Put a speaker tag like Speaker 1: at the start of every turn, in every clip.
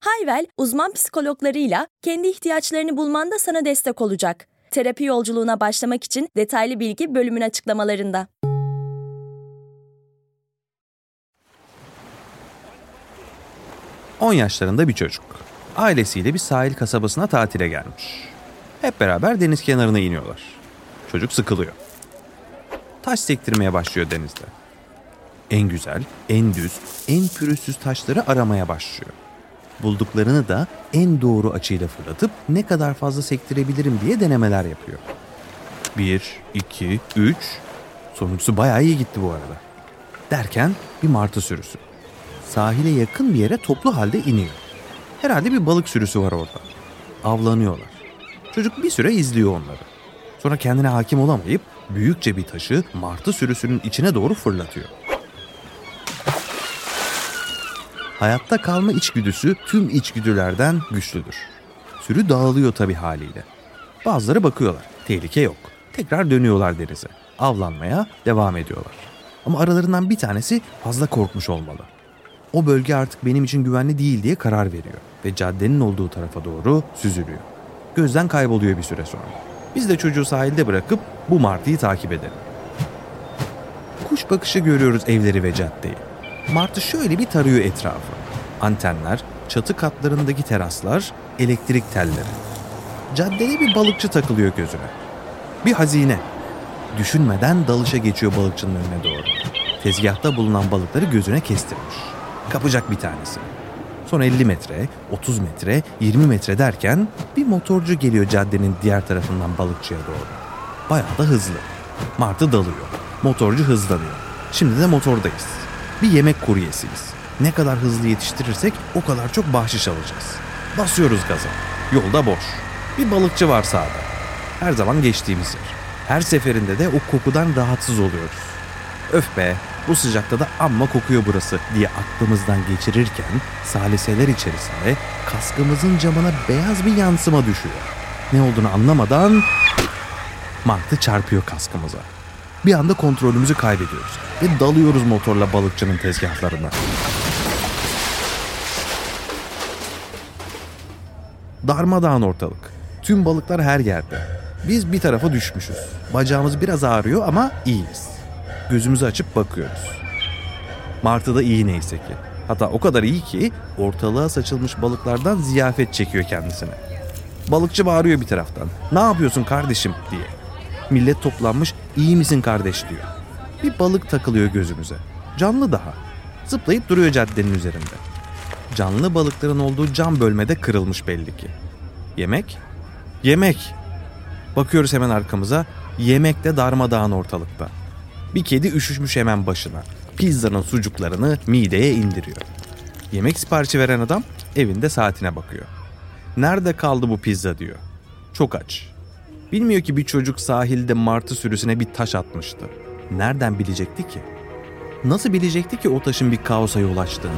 Speaker 1: Hayvel, uzman psikologlarıyla kendi ihtiyaçlarını bulmanda sana destek olacak. Terapi yolculuğuna başlamak için detaylı bilgi bölümün açıklamalarında.
Speaker 2: On yaşlarında bir çocuk. Ailesiyle bir sahil kasabasına tatile gelmiş. Hep beraber deniz kenarına iniyorlar. Çocuk sıkılıyor. Taş sektirmeye başlıyor denizde. En güzel, en düz, en pürüzsüz taşları aramaya başlıyor. Bulduklarını da en doğru açıyla fırlatıp ne kadar fazla sektirebilirim diye denemeler yapıyor. Bir, iki, üç. Sonuncusu bayağı iyi gitti bu arada. Derken bir martı sürüsü. Sahile yakın bir yere toplu halde iniyor. Herhalde bir balık sürüsü var orada. Avlanıyorlar. Çocuk bir süre izliyor onları. Sonra kendine hakim olamayıp büyükçe bir taşı martı sürüsünün içine doğru fırlatıyor. Hayatta kalma içgüdüsü tüm içgüdülerden güçlüdür. Sürü dağılıyor tabi haliyle. Bazıları bakıyorlar. Tehlike yok. Tekrar dönüyorlar denize. Avlanmaya devam ediyorlar. Ama aralarından bir tanesi fazla korkmuş olmalı. O bölge artık benim için güvenli değil diye karar veriyor ve caddenin olduğu tarafa doğru süzülüyor. Gözden kayboluyor bir süre sonra. Biz de çocuğu sahilde bırakıp bu martıyı takip edelim. Kuş bakışı görüyoruz evleri ve caddeyi. Martı şöyle bir tarıyor etrafı. Antenler, çatı katlarındaki teraslar, elektrik telleri. Caddede bir balıkçı takılıyor gözüne. Bir hazine. Düşünmeden dalışa geçiyor balıkçının önüne doğru. Tezgahta bulunan balıkları gözüne kestirmiş. Kapacak bir tanesi. Son 50 metre, 30 metre, 20 metre derken bir motorcu geliyor caddenin diğer tarafından balıkçıya doğru. Bayağı da hızlı. Martı dalıyor. Motorcu hızlanıyor. Şimdi de motordayız. Bir yemek kuryesiyiz. Ne kadar hızlı yetiştirirsek o kadar çok bahşiş alacağız. Basıyoruz gaza. Yolda boş. Bir balıkçı var sağda. Her zaman geçtiğimiz yer. Her seferinde de o kokudan rahatsız oluyoruz. Öf be bu sıcakta da amma kokuyor burası diye aklımızdan geçirirken saliseler içerisinde kaskımızın camına beyaz bir yansıma düşüyor. Ne olduğunu anlamadan martı çarpıyor kaskımıza. Bir anda kontrolümüzü kaybediyoruz ve dalıyoruz motorla balıkçının tezgahlarına. Darmadağın ortalık. Tüm balıklar her yerde. Biz bir tarafa düşmüşüz. Bacağımız biraz ağrıyor ama iyiyiz. Gözümüzü açıp bakıyoruz. Martı da iyi neyse ki. Hatta o kadar iyi ki ortalığa saçılmış balıklardan ziyafet çekiyor kendisine. Balıkçı bağırıyor bir taraftan. Ne yapıyorsun kardeşim diye. Millet toplanmış iyi misin kardeş diyor. Bir balık takılıyor gözümüze. Canlı daha. Zıplayıp duruyor caddenin üzerinde. Canlı balıkların olduğu cam bölmede kırılmış belli ki. Yemek? Yemek. Bakıyoruz hemen arkamıza. Yemek de darmadağın ortalıkta. Bir kedi üşüşmüş hemen başına. Pizzanın sucuklarını mideye indiriyor. Yemek siparişi veren adam evinde saatine bakıyor. Nerede kaldı bu pizza diyor. Çok aç. Bilmiyor ki bir çocuk sahilde martı sürüsüne bir taş atmıştı. Nereden bilecekti ki? Nasıl bilecekti ki o taşın bir kaosa yol açtığını?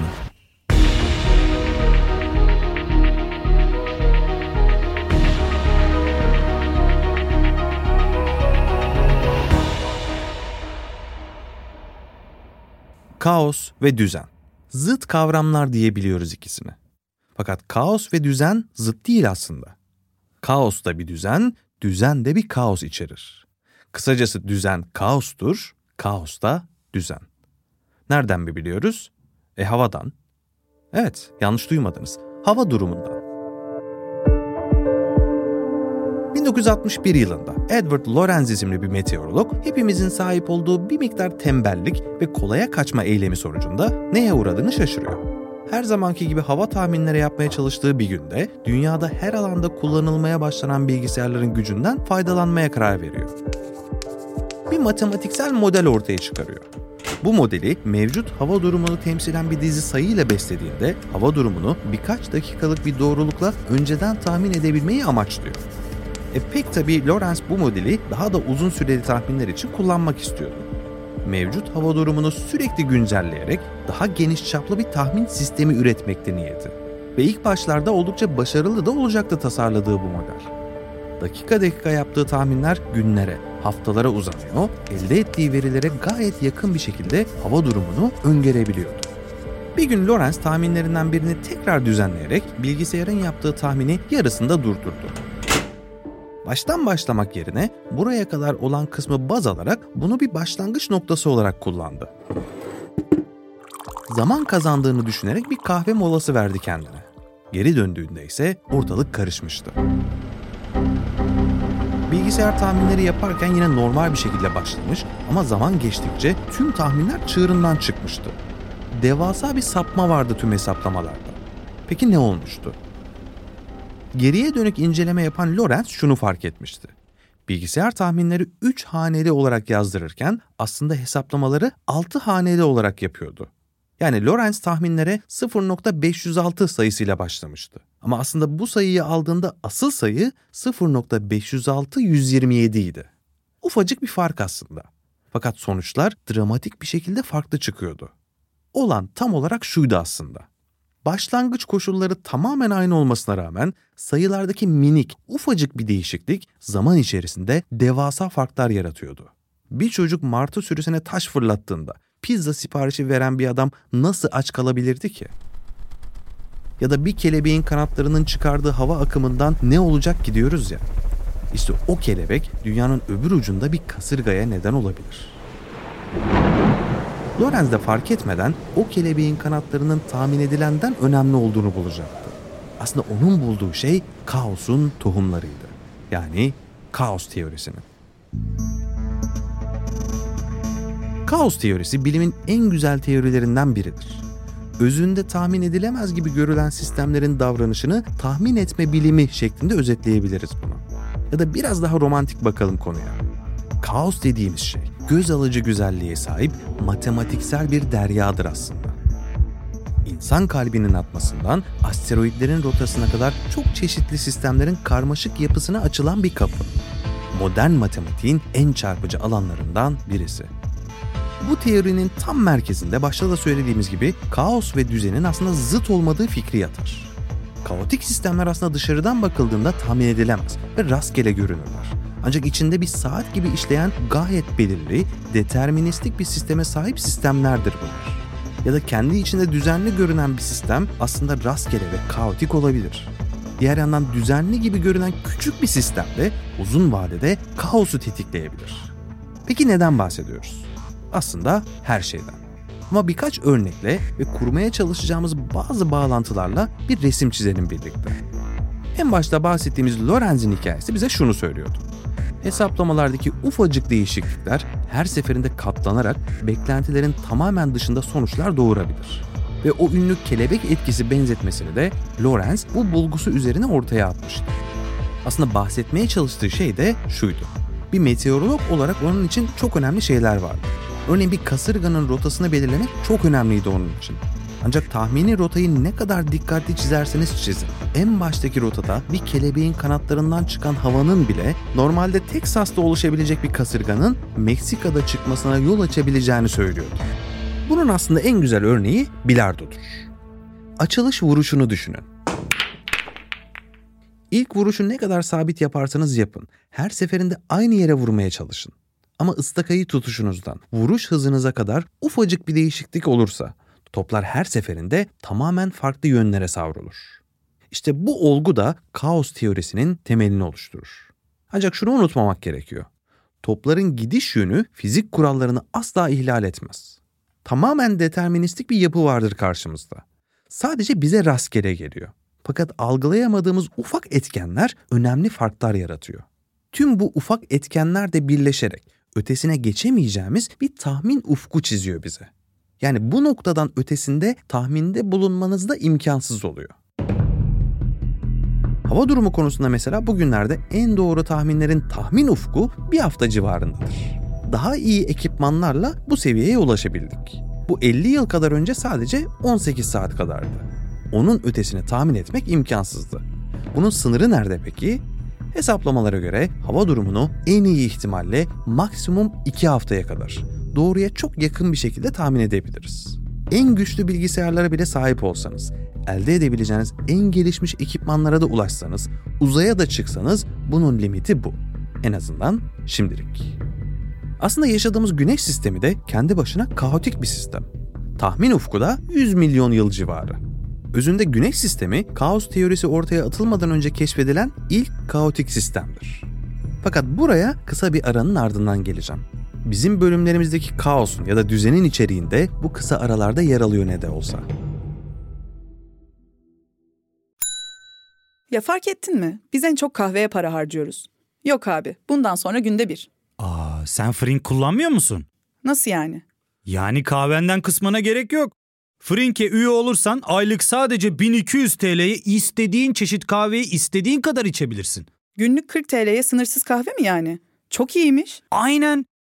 Speaker 2: Kaos ve düzen. Zıt kavramlar diyebiliyoruz ikisini. Fakat kaos ve düzen zıt değil aslında. Kaos da bir düzen, düzen de bir kaos içerir. Kısacası düzen kaostur, kaos da düzen. Nereden mi biliyoruz? E havadan. Evet, yanlış duymadınız. Hava durumundan. 1961 yılında Edward Lorenz isimli bir meteorolog hepimizin sahip olduğu bir miktar tembellik ve kolaya kaçma eylemi sonucunda neye uğradığını şaşırıyor. Her zamanki gibi hava tahminleri yapmaya çalıştığı bir günde dünyada her alanda kullanılmaya başlanan bilgisayarların gücünden faydalanmaya karar veriyor. Bir matematiksel model ortaya çıkarıyor. Bu modeli mevcut hava durumunu temsilen bir dizi sayıyla beslediğinde hava durumunu birkaç dakikalık bir doğrulukla önceden tahmin edebilmeyi amaçlıyor. E pek tabii Lorenz bu modeli daha da uzun süreli tahminler için kullanmak istiyordu. Mevcut hava durumunu sürekli güncelleyerek daha geniş çaplı bir tahmin sistemi üretmekte niyeti. Ve ilk başlarda oldukça başarılı da olacaktı tasarladığı bu model. Dakika dakika yaptığı tahminler günlere, haftalara uzanıyor, elde ettiği verilere gayet yakın bir şekilde hava durumunu öngörebiliyordu. Bir gün Lorenz tahminlerinden birini tekrar düzenleyerek bilgisayarın yaptığı tahmini yarısında durdurdu. Baştan başlamak yerine buraya kadar olan kısmı baz alarak bunu bir başlangıç noktası olarak kullandı. Zaman kazandığını düşünerek bir kahve molası verdi kendine. Geri döndüğünde ise ortalık karışmıştı. Bilgisayar tahminleri yaparken yine normal bir şekilde başlamış ama zaman geçtikçe tüm tahminler çığırından çıkmıştı. Devasa bir sapma vardı tüm hesaplamalarda. Peki ne olmuştu? Geriye dönük inceleme yapan Lorenz şunu fark etmişti. Bilgisayar tahminleri 3 haneli olarak yazdırırken aslında hesaplamaları 6 haneli olarak yapıyordu. Yani Lorenz tahminlere 0.506 sayısıyla başlamıştı. Ama aslında bu sayıyı aldığında asıl sayı 0.506 idi. Ufacık bir fark aslında. Fakat sonuçlar dramatik bir şekilde farklı çıkıyordu. Olan tam olarak şuydu aslında. Başlangıç koşulları tamamen aynı olmasına rağmen sayılardaki minik, ufacık bir değişiklik zaman içerisinde devasa farklar yaratıyordu. Bir çocuk martı sürüsüne taş fırlattığında pizza siparişi veren bir adam nasıl aç kalabilirdi ki? Ya da bir kelebeğin kanatlarının çıkardığı hava akımından ne olacak gidiyoruz ya. İşte o kelebek dünyanın öbür ucunda bir kasırgaya neden olabilir. Lorenz de fark etmeden o kelebeğin kanatlarının tahmin edilenden önemli olduğunu bulacaktı. Aslında onun bulduğu şey kaosun tohumlarıydı. Yani kaos teorisinin. Kaos teorisi bilimin en güzel teorilerinden biridir. Özünde tahmin edilemez gibi görülen sistemlerin davranışını tahmin etme bilimi şeklinde özetleyebiliriz bunu. Ya da biraz daha romantik bakalım konuya. Kaos dediğimiz şey göz alıcı güzelliğe sahip matematiksel bir deryadır aslında. İnsan kalbinin atmasından asteroidlerin rotasına kadar çok çeşitli sistemlerin karmaşık yapısına açılan bir kapı. Modern matematiğin en çarpıcı alanlarından birisi. Bu teorinin tam merkezinde başta da söylediğimiz gibi kaos ve düzenin aslında zıt olmadığı fikri yatar. Kaotik sistemler aslında dışarıdan bakıldığında tahmin edilemez ve rastgele görünürler. Ancak içinde bir saat gibi işleyen gayet belirli, deterministik bir sisteme sahip sistemlerdir bunlar. Ya da kendi içinde düzenli görünen bir sistem aslında rastgele ve kaotik olabilir. Diğer yandan düzenli gibi görünen küçük bir sistem de uzun vadede kaosu tetikleyebilir. Peki neden bahsediyoruz? Aslında her şeyden. Ama birkaç örnekle ve kurmaya çalışacağımız bazı bağlantılarla bir resim çizelim birlikte. En başta bahsettiğimiz Lorenz'in hikayesi bize şunu söylüyordu. Hesaplamalardaki ufacık değişiklikler her seferinde katlanarak beklentilerin tamamen dışında sonuçlar doğurabilir. Ve o ünlü kelebek etkisi benzetmesini de Lorenz bu bulgusu üzerine ortaya atmıştı. Aslında bahsetmeye çalıştığı şey de şuydu. Bir meteorolog olarak onun için çok önemli şeyler vardı. Örneğin bir kasırganın rotasını belirlemek çok önemliydi onun için. Ancak tahmini rotayı ne kadar dikkatli çizerseniz çizin. En baştaki rotada bir kelebeğin kanatlarından çıkan havanın bile normalde Teksas'ta oluşabilecek bir kasırganın Meksika'da çıkmasına yol açabileceğini söylüyordu. Bunun aslında en güzel örneği bilardodur. Açılış vuruşunu düşünün. İlk vuruşu ne kadar sabit yaparsanız yapın. Her seferinde aynı yere vurmaya çalışın. Ama ıstakayı tutuşunuzdan vuruş hızınıza kadar ufacık bir değişiklik olursa toplar her seferinde tamamen farklı yönlere savrulur. İşte bu olgu da kaos teorisinin temelini oluşturur. Ancak şunu unutmamak gerekiyor. Topların gidiş yönü fizik kurallarını asla ihlal etmez. Tamamen deterministik bir yapı vardır karşımızda. Sadece bize rastgele geliyor. Fakat algılayamadığımız ufak etkenler önemli farklar yaratıyor. Tüm bu ufak etkenler de birleşerek ötesine geçemeyeceğimiz bir tahmin ufku çiziyor bize. Yani bu noktadan ötesinde tahminde bulunmanız da imkansız oluyor. Hava durumu konusunda mesela bugünlerde en doğru tahminlerin tahmin ufku bir hafta civarındadır. Daha iyi ekipmanlarla bu seviyeye ulaşabildik. Bu 50 yıl kadar önce sadece 18 saat kadardı. Onun ötesini tahmin etmek imkansızdı. Bunun sınırı nerede peki? Hesaplamalara göre hava durumunu en iyi ihtimalle maksimum 2 haftaya kadar doğruya çok yakın bir şekilde tahmin edebiliriz. En güçlü bilgisayarlara bile sahip olsanız, elde edebileceğiniz en gelişmiş ekipmanlara da ulaşsanız, uzaya da çıksanız bunun limiti bu. En azından şimdilik. Aslında yaşadığımız güneş sistemi de kendi başına kaotik bir sistem. Tahmin ufku da 100 milyon yıl civarı. Özünde güneş sistemi kaos teorisi ortaya atılmadan önce keşfedilen ilk kaotik sistemdir. Fakat buraya kısa bir aranın ardından geleceğim. Bizim bölümlerimizdeki kaosun ya da düzenin içeriğinde bu kısa aralarda yer alıyor ne de olsa.
Speaker 3: Ya fark ettin mi? Biz en çok kahveye para harcıyoruz. Yok abi, bundan sonra günde bir.
Speaker 4: Aa, sen Frink kullanmıyor musun?
Speaker 3: Nasıl yani?
Speaker 4: Yani kahvenden kısmına gerek yok. Frink'e üye olursan aylık sadece 1200 TL'ye istediğin çeşit kahveyi istediğin kadar içebilirsin.
Speaker 3: Günlük 40 TL'ye sınırsız kahve mi yani? Çok iyiymiş.
Speaker 4: Aynen.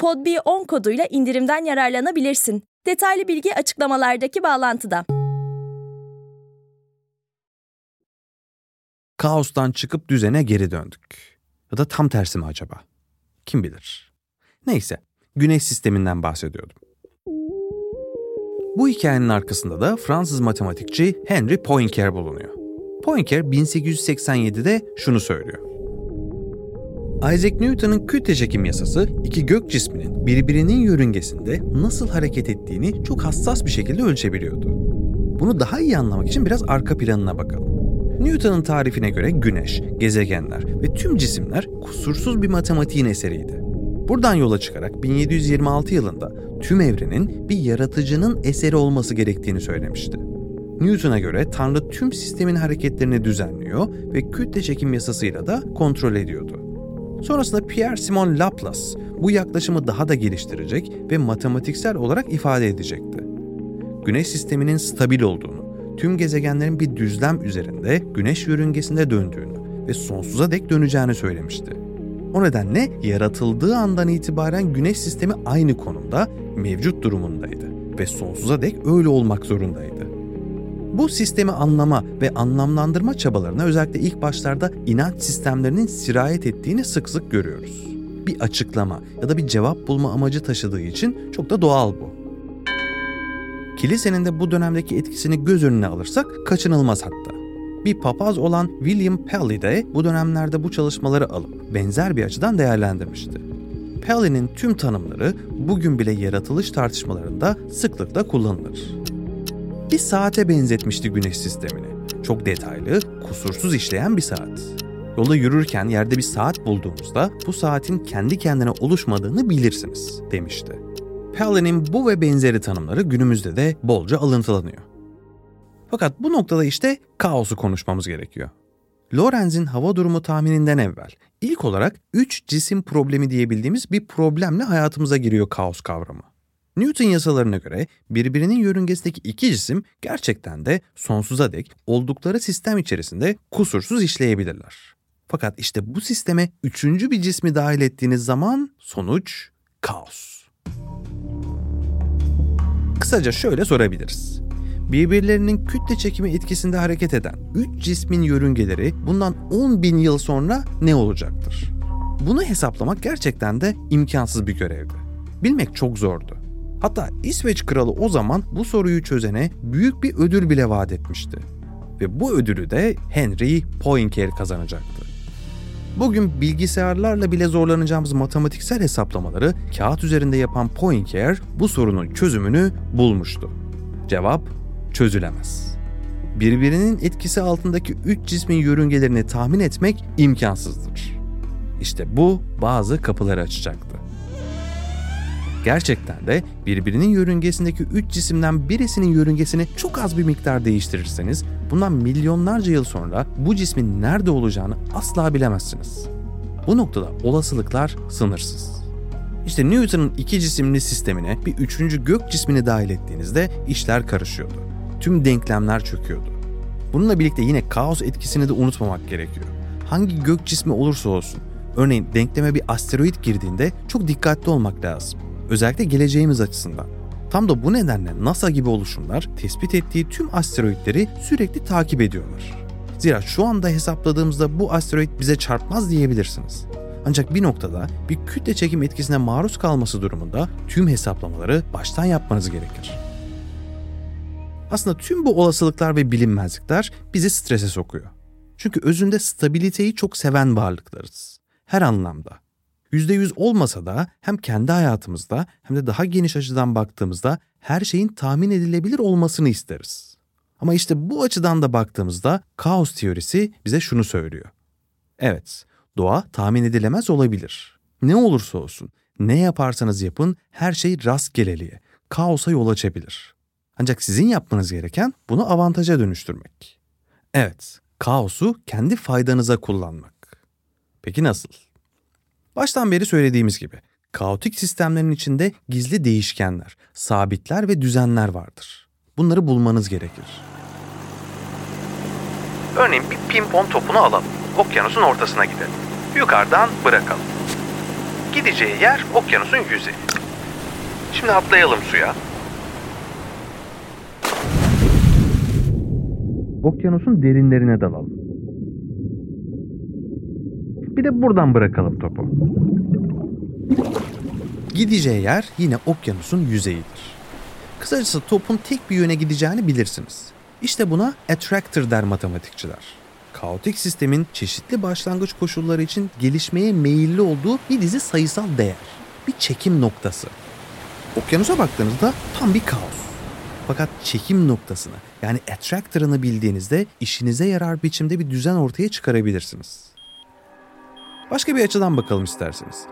Speaker 1: PodB10 koduyla indirimden yararlanabilirsin. Detaylı bilgi açıklamalardaki bağlantıda.
Speaker 2: Kaostan çıkıp düzene geri döndük. Ya da tam tersi mi acaba? Kim bilir. Neyse, güneş sisteminden bahsediyordum. Bu hikayenin arkasında da Fransız matematikçi Henry Poincare bulunuyor. Poincare 1887'de şunu söylüyor. Isaac Newton'un kütle çekim yasası iki gök cisminin birbirinin yörüngesinde nasıl hareket ettiğini çok hassas bir şekilde ölçebiliyordu. Bunu daha iyi anlamak için biraz arka planına bakalım. Newton'un tarifine göre güneş, gezegenler ve tüm cisimler kusursuz bir matematiğin eseriydi. Buradan yola çıkarak 1726 yılında tüm evrenin bir yaratıcının eseri olması gerektiğini söylemişti. Newton'a göre Tanrı tüm sistemin hareketlerini düzenliyor ve kütle çekim yasasıyla da kontrol ediyordu. Sonrasında Pierre Simon Laplace bu yaklaşımı daha da geliştirecek ve matematiksel olarak ifade edecekti. Güneş sisteminin stabil olduğunu, tüm gezegenlerin bir düzlem üzerinde güneş yörüngesinde döndüğünü ve sonsuza dek döneceğini söylemişti. O nedenle yaratıldığı andan itibaren güneş sistemi aynı konumda, mevcut durumundaydı ve sonsuza dek öyle olmak zorundaydı. Bu sistemi anlama ve anlamlandırma çabalarına özellikle ilk başlarda inanç sistemlerinin sirayet ettiğini sık sık görüyoruz. Bir açıklama ya da bir cevap bulma amacı taşıdığı için çok da doğal bu. Kilisenin de bu dönemdeki etkisini göz önüne alırsak kaçınılmaz hatta. Bir papaz olan William Pelly de bu dönemlerde bu çalışmaları alıp benzer bir açıdan değerlendirmişti. Pelly'nin tüm tanımları bugün bile yaratılış tartışmalarında sıklıkla kullanılır. Bir saate benzetmişti güneş sistemini. Çok detaylı, kusursuz işleyen bir saat. Yolda yürürken yerde bir saat bulduğunuzda bu saatin kendi kendine oluşmadığını bilirsiniz demişti. Pelly'nin bu ve benzeri tanımları günümüzde de bolca alıntılanıyor. Fakat bu noktada işte kaosu konuşmamız gerekiyor. Lorenz'in hava durumu tahmininden evvel ilk olarak 3 cisim problemi diyebildiğimiz bir problemle hayatımıza giriyor kaos kavramı. Newton yasalarına göre birbirinin yörüngesindeki iki cisim gerçekten de sonsuza dek oldukları sistem içerisinde kusursuz işleyebilirler. Fakat işte bu sisteme üçüncü bir cismi dahil ettiğiniz zaman sonuç kaos. Kısaca şöyle sorabiliriz. Birbirlerinin kütle çekimi etkisinde hareket eden üç cismin yörüngeleri bundan 10 bin yıl sonra ne olacaktır? Bunu hesaplamak gerçekten de imkansız bir görevdi. Bilmek çok zordu. Hatta İsveç kralı o zaman bu soruyu çözene büyük bir ödül bile vaat etmişti. Ve bu ödülü de Henry Poincare kazanacaktı. Bugün bilgisayarlarla bile zorlanacağımız matematiksel hesaplamaları kağıt üzerinde yapan Poincare bu sorunun çözümünü bulmuştu. Cevap çözülemez. Birbirinin etkisi altındaki üç cismin yörüngelerini tahmin etmek imkansızdır. İşte bu bazı kapıları açacaktı. Gerçekten de birbirinin yörüngesindeki üç cisimden birisinin yörüngesini çok az bir miktar değiştirirseniz bundan milyonlarca yıl sonra bu cismin nerede olacağını asla bilemezsiniz. Bu noktada olasılıklar sınırsız. İşte Newton'un iki cisimli sistemine bir üçüncü gök cismini dahil ettiğinizde işler karışıyordu. Tüm denklemler çöküyordu. Bununla birlikte yine kaos etkisini de unutmamak gerekiyor. Hangi gök cismi olursa olsun, örneğin denkleme bir asteroid girdiğinde çok dikkatli olmak lazım. Özellikle geleceğimiz açısından. Tam da bu nedenle NASA gibi oluşumlar tespit ettiği tüm asteroidleri sürekli takip ediyorlar. Zira şu anda hesapladığımızda bu asteroid bize çarpmaz diyebilirsiniz. Ancak bir noktada bir kütle çekim etkisine maruz kalması durumunda tüm hesaplamaları baştan yapmanız gerekir. Aslında tüm bu olasılıklar ve bilinmezlikler bizi strese sokuyor. Çünkü özünde stabiliteyi çok seven varlıklarız. Her anlamda. %100 olmasa da hem kendi hayatımızda hem de daha geniş açıdan baktığımızda her şeyin tahmin edilebilir olmasını isteriz. Ama işte bu açıdan da baktığımızda kaos teorisi bize şunu söylüyor. Evet, doğa tahmin edilemez olabilir. Ne olursa olsun, ne yaparsanız yapın her şey rastgeleliğe, kaosa yol açabilir. Ancak sizin yapmanız gereken bunu avantaja dönüştürmek. Evet, kaosu kendi faydanıza kullanmak. Peki nasıl? Baştan beri söylediğimiz gibi, kaotik sistemlerin içinde gizli değişkenler, sabitler ve düzenler vardır. Bunları bulmanız gerekir. Örneğin bir pimpon topunu alalım. Okyanusun ortasına gidelim. Yukarıdan bırakalım. Gideceği yer okyanusun yüzeyi. Şimdi atlayalım suya. Okyanusun derinlerine dalalım. Bir de buradan bırakalım topu. Gideceği yer yine okyanusun yüzeyidir. Kısacası topun tek bir yöne gideceğini bilirsiniz. İşte buna attractor der matematikçiler. Kaotik sistemin çeşitli başlangıç koşulları için gelişmeye meyilli olduğu bir dizi sayısal değer. Bir çekim noktası. Okyanusa baktığınızda tam bir kaos. Fakat çekim noktasını yani attractor'ını bildiğinizde işinize yarar biçimde bir düzen ortaya çıkarabilirsiniz. Başka bir açıdan bakalım isterseniz.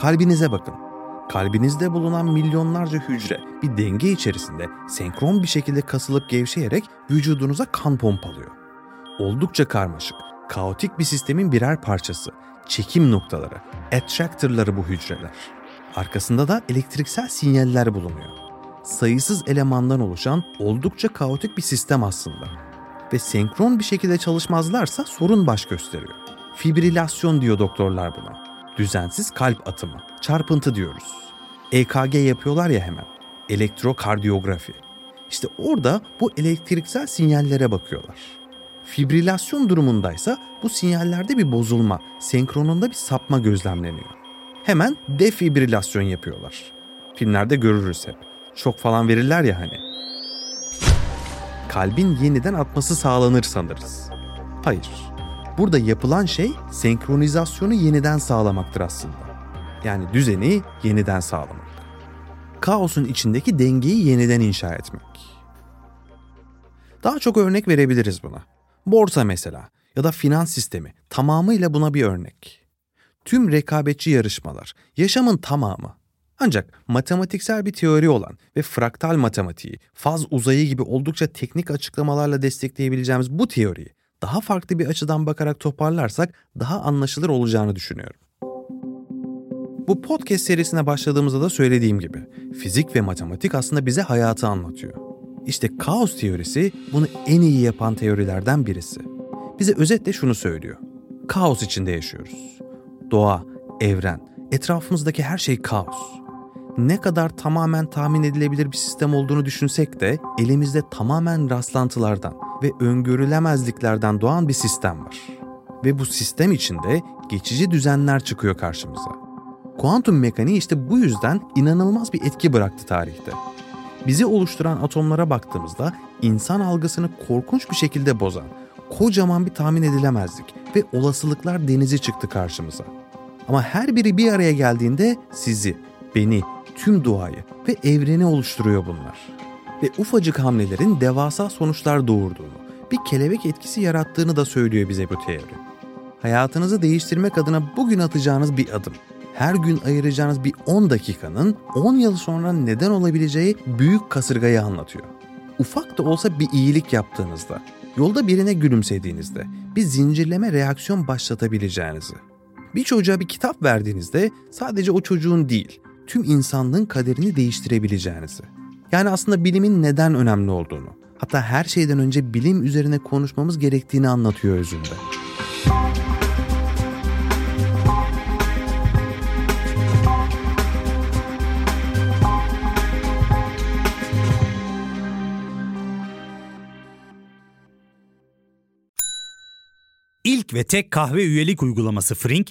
Speaker 2: Kalbinize bakın. Kalbinizde bulunan milyonlarca hücre bir denge içerisinde senkron bir şekilde kasılıp gevşeyerek vücudunuza kan pompalıyor. Oldukça karmaşık, kaotik bir sistemin birer parçası, çekim noktaları, attractor'ları bu hücreler. Arkasında da elektriksel sinyaller bulunuyor. Sayısız elemandan oluşan oldukça kaotik bir sistem aslında. Ve senkron bir şekilde çalışmazlarsa sorun baş gösteriyor. Fibrilasyon diyor doktorlar buna. Düzensiz kalp atımı, çarpıntı diyoruz. EKG yapıyorlar ya hemen. Elektrokardiyografi. İşte orada bu elektriksel sinyallere bakıyorlar. Fibrilasyon durumundaysa bu sinyallerde bir bozulma, senkronunda bir sapma gözlemleniyor. Hemen defibrilasyon yapıyorlar. Filmlerde görürüz hep. Çok falan verirler ya hani. Kalbin yeniden atması sağlanır sanırız. Hayır. Burada yapılan şey senkronizasyonu yeniden sağlamaktır aslında. Yani düzeni yeniden sağlamak. Kaosun içindeki dengeyi yeniden inşa etmek. Daha çok örnek verebiliriz buna. Borsa mesela ya da finans sistemi tamamıyla buna bir örnek. Tüm rekabetçi yarışmalar, yaşamın tamamı. Ancak matematiksel bir teori olan ve fraktal matematiği, faz uzayı gibi oldukça teknik açıklamalarla destekleyebileceğimiz bu teoriyi daha farklı bir açıdan bakarak toparlarsak daha anlaşılır olacağını düşünüyorum. Bu podcast serisine başladığımızda da söylediğim gibi fizik ve matematik aslında bize hayatı anlatıyor. İşte kaos teorisi bunu en iyi yapan teorilerden birisi. Bize özetle şunu söylüyor. Kaos içinde yaşıyoruz. Doğa, evren, etrafımızdaki her şey kaos. Ne kadar tamamen tahmin edilebilir bir sistem olduğunu düşünsek de elimizde tamamen rastlantılardan ve öngörülemezliklerden doğan bir sistem var. Ve bu sistem içinde geçici düzenler çıkıyor karşımıza. Kuantum mekaniği işte bu yüzden inanılmaz bir etki bıraktı tarihte. Bizi oluşturan atomlara baktığımızda insan algısını korkunç bir şekilde bozan, kocaman bir tahmin edilemezlik ve olasılıklar denizi çıktı karşımıza. Ama her biri bir araya geldiğinde sizi, beni, tüm doğayı ve evreni oluşturuyor bunlar. Ve ufacık hamlelerin devasa sonuçlar doğurduğunu, bir kelebek etkisi yarattığını da söylüyor bize bu teori. Hayatınızı değiştirmek adına bugün atacağınız bir adım, her gün ayıracağınız bir 10 dakikanın 10 yıl sonra neden olabileceği büyük kasırgayı anlatıyor. Ufak da olsa bir iyilik yaptığınızda, yolda birine gülümsediğinizde bir zincirleme reaksiyon başlatabileceğinizi. Bir çocuğa bir kitap verdiğinizde sadece o çocuğun değil, tüm insanlığın kaderini değiştirebileceğinizi. Yani aslında bilimin neden önemli olduğunu, hatta her şeyden önce bilim üzerine konuşmamız gerektiğini anlatıyor özünde.
Speaker 4: İlk ve tek kahve üyelik uygulaması Frink,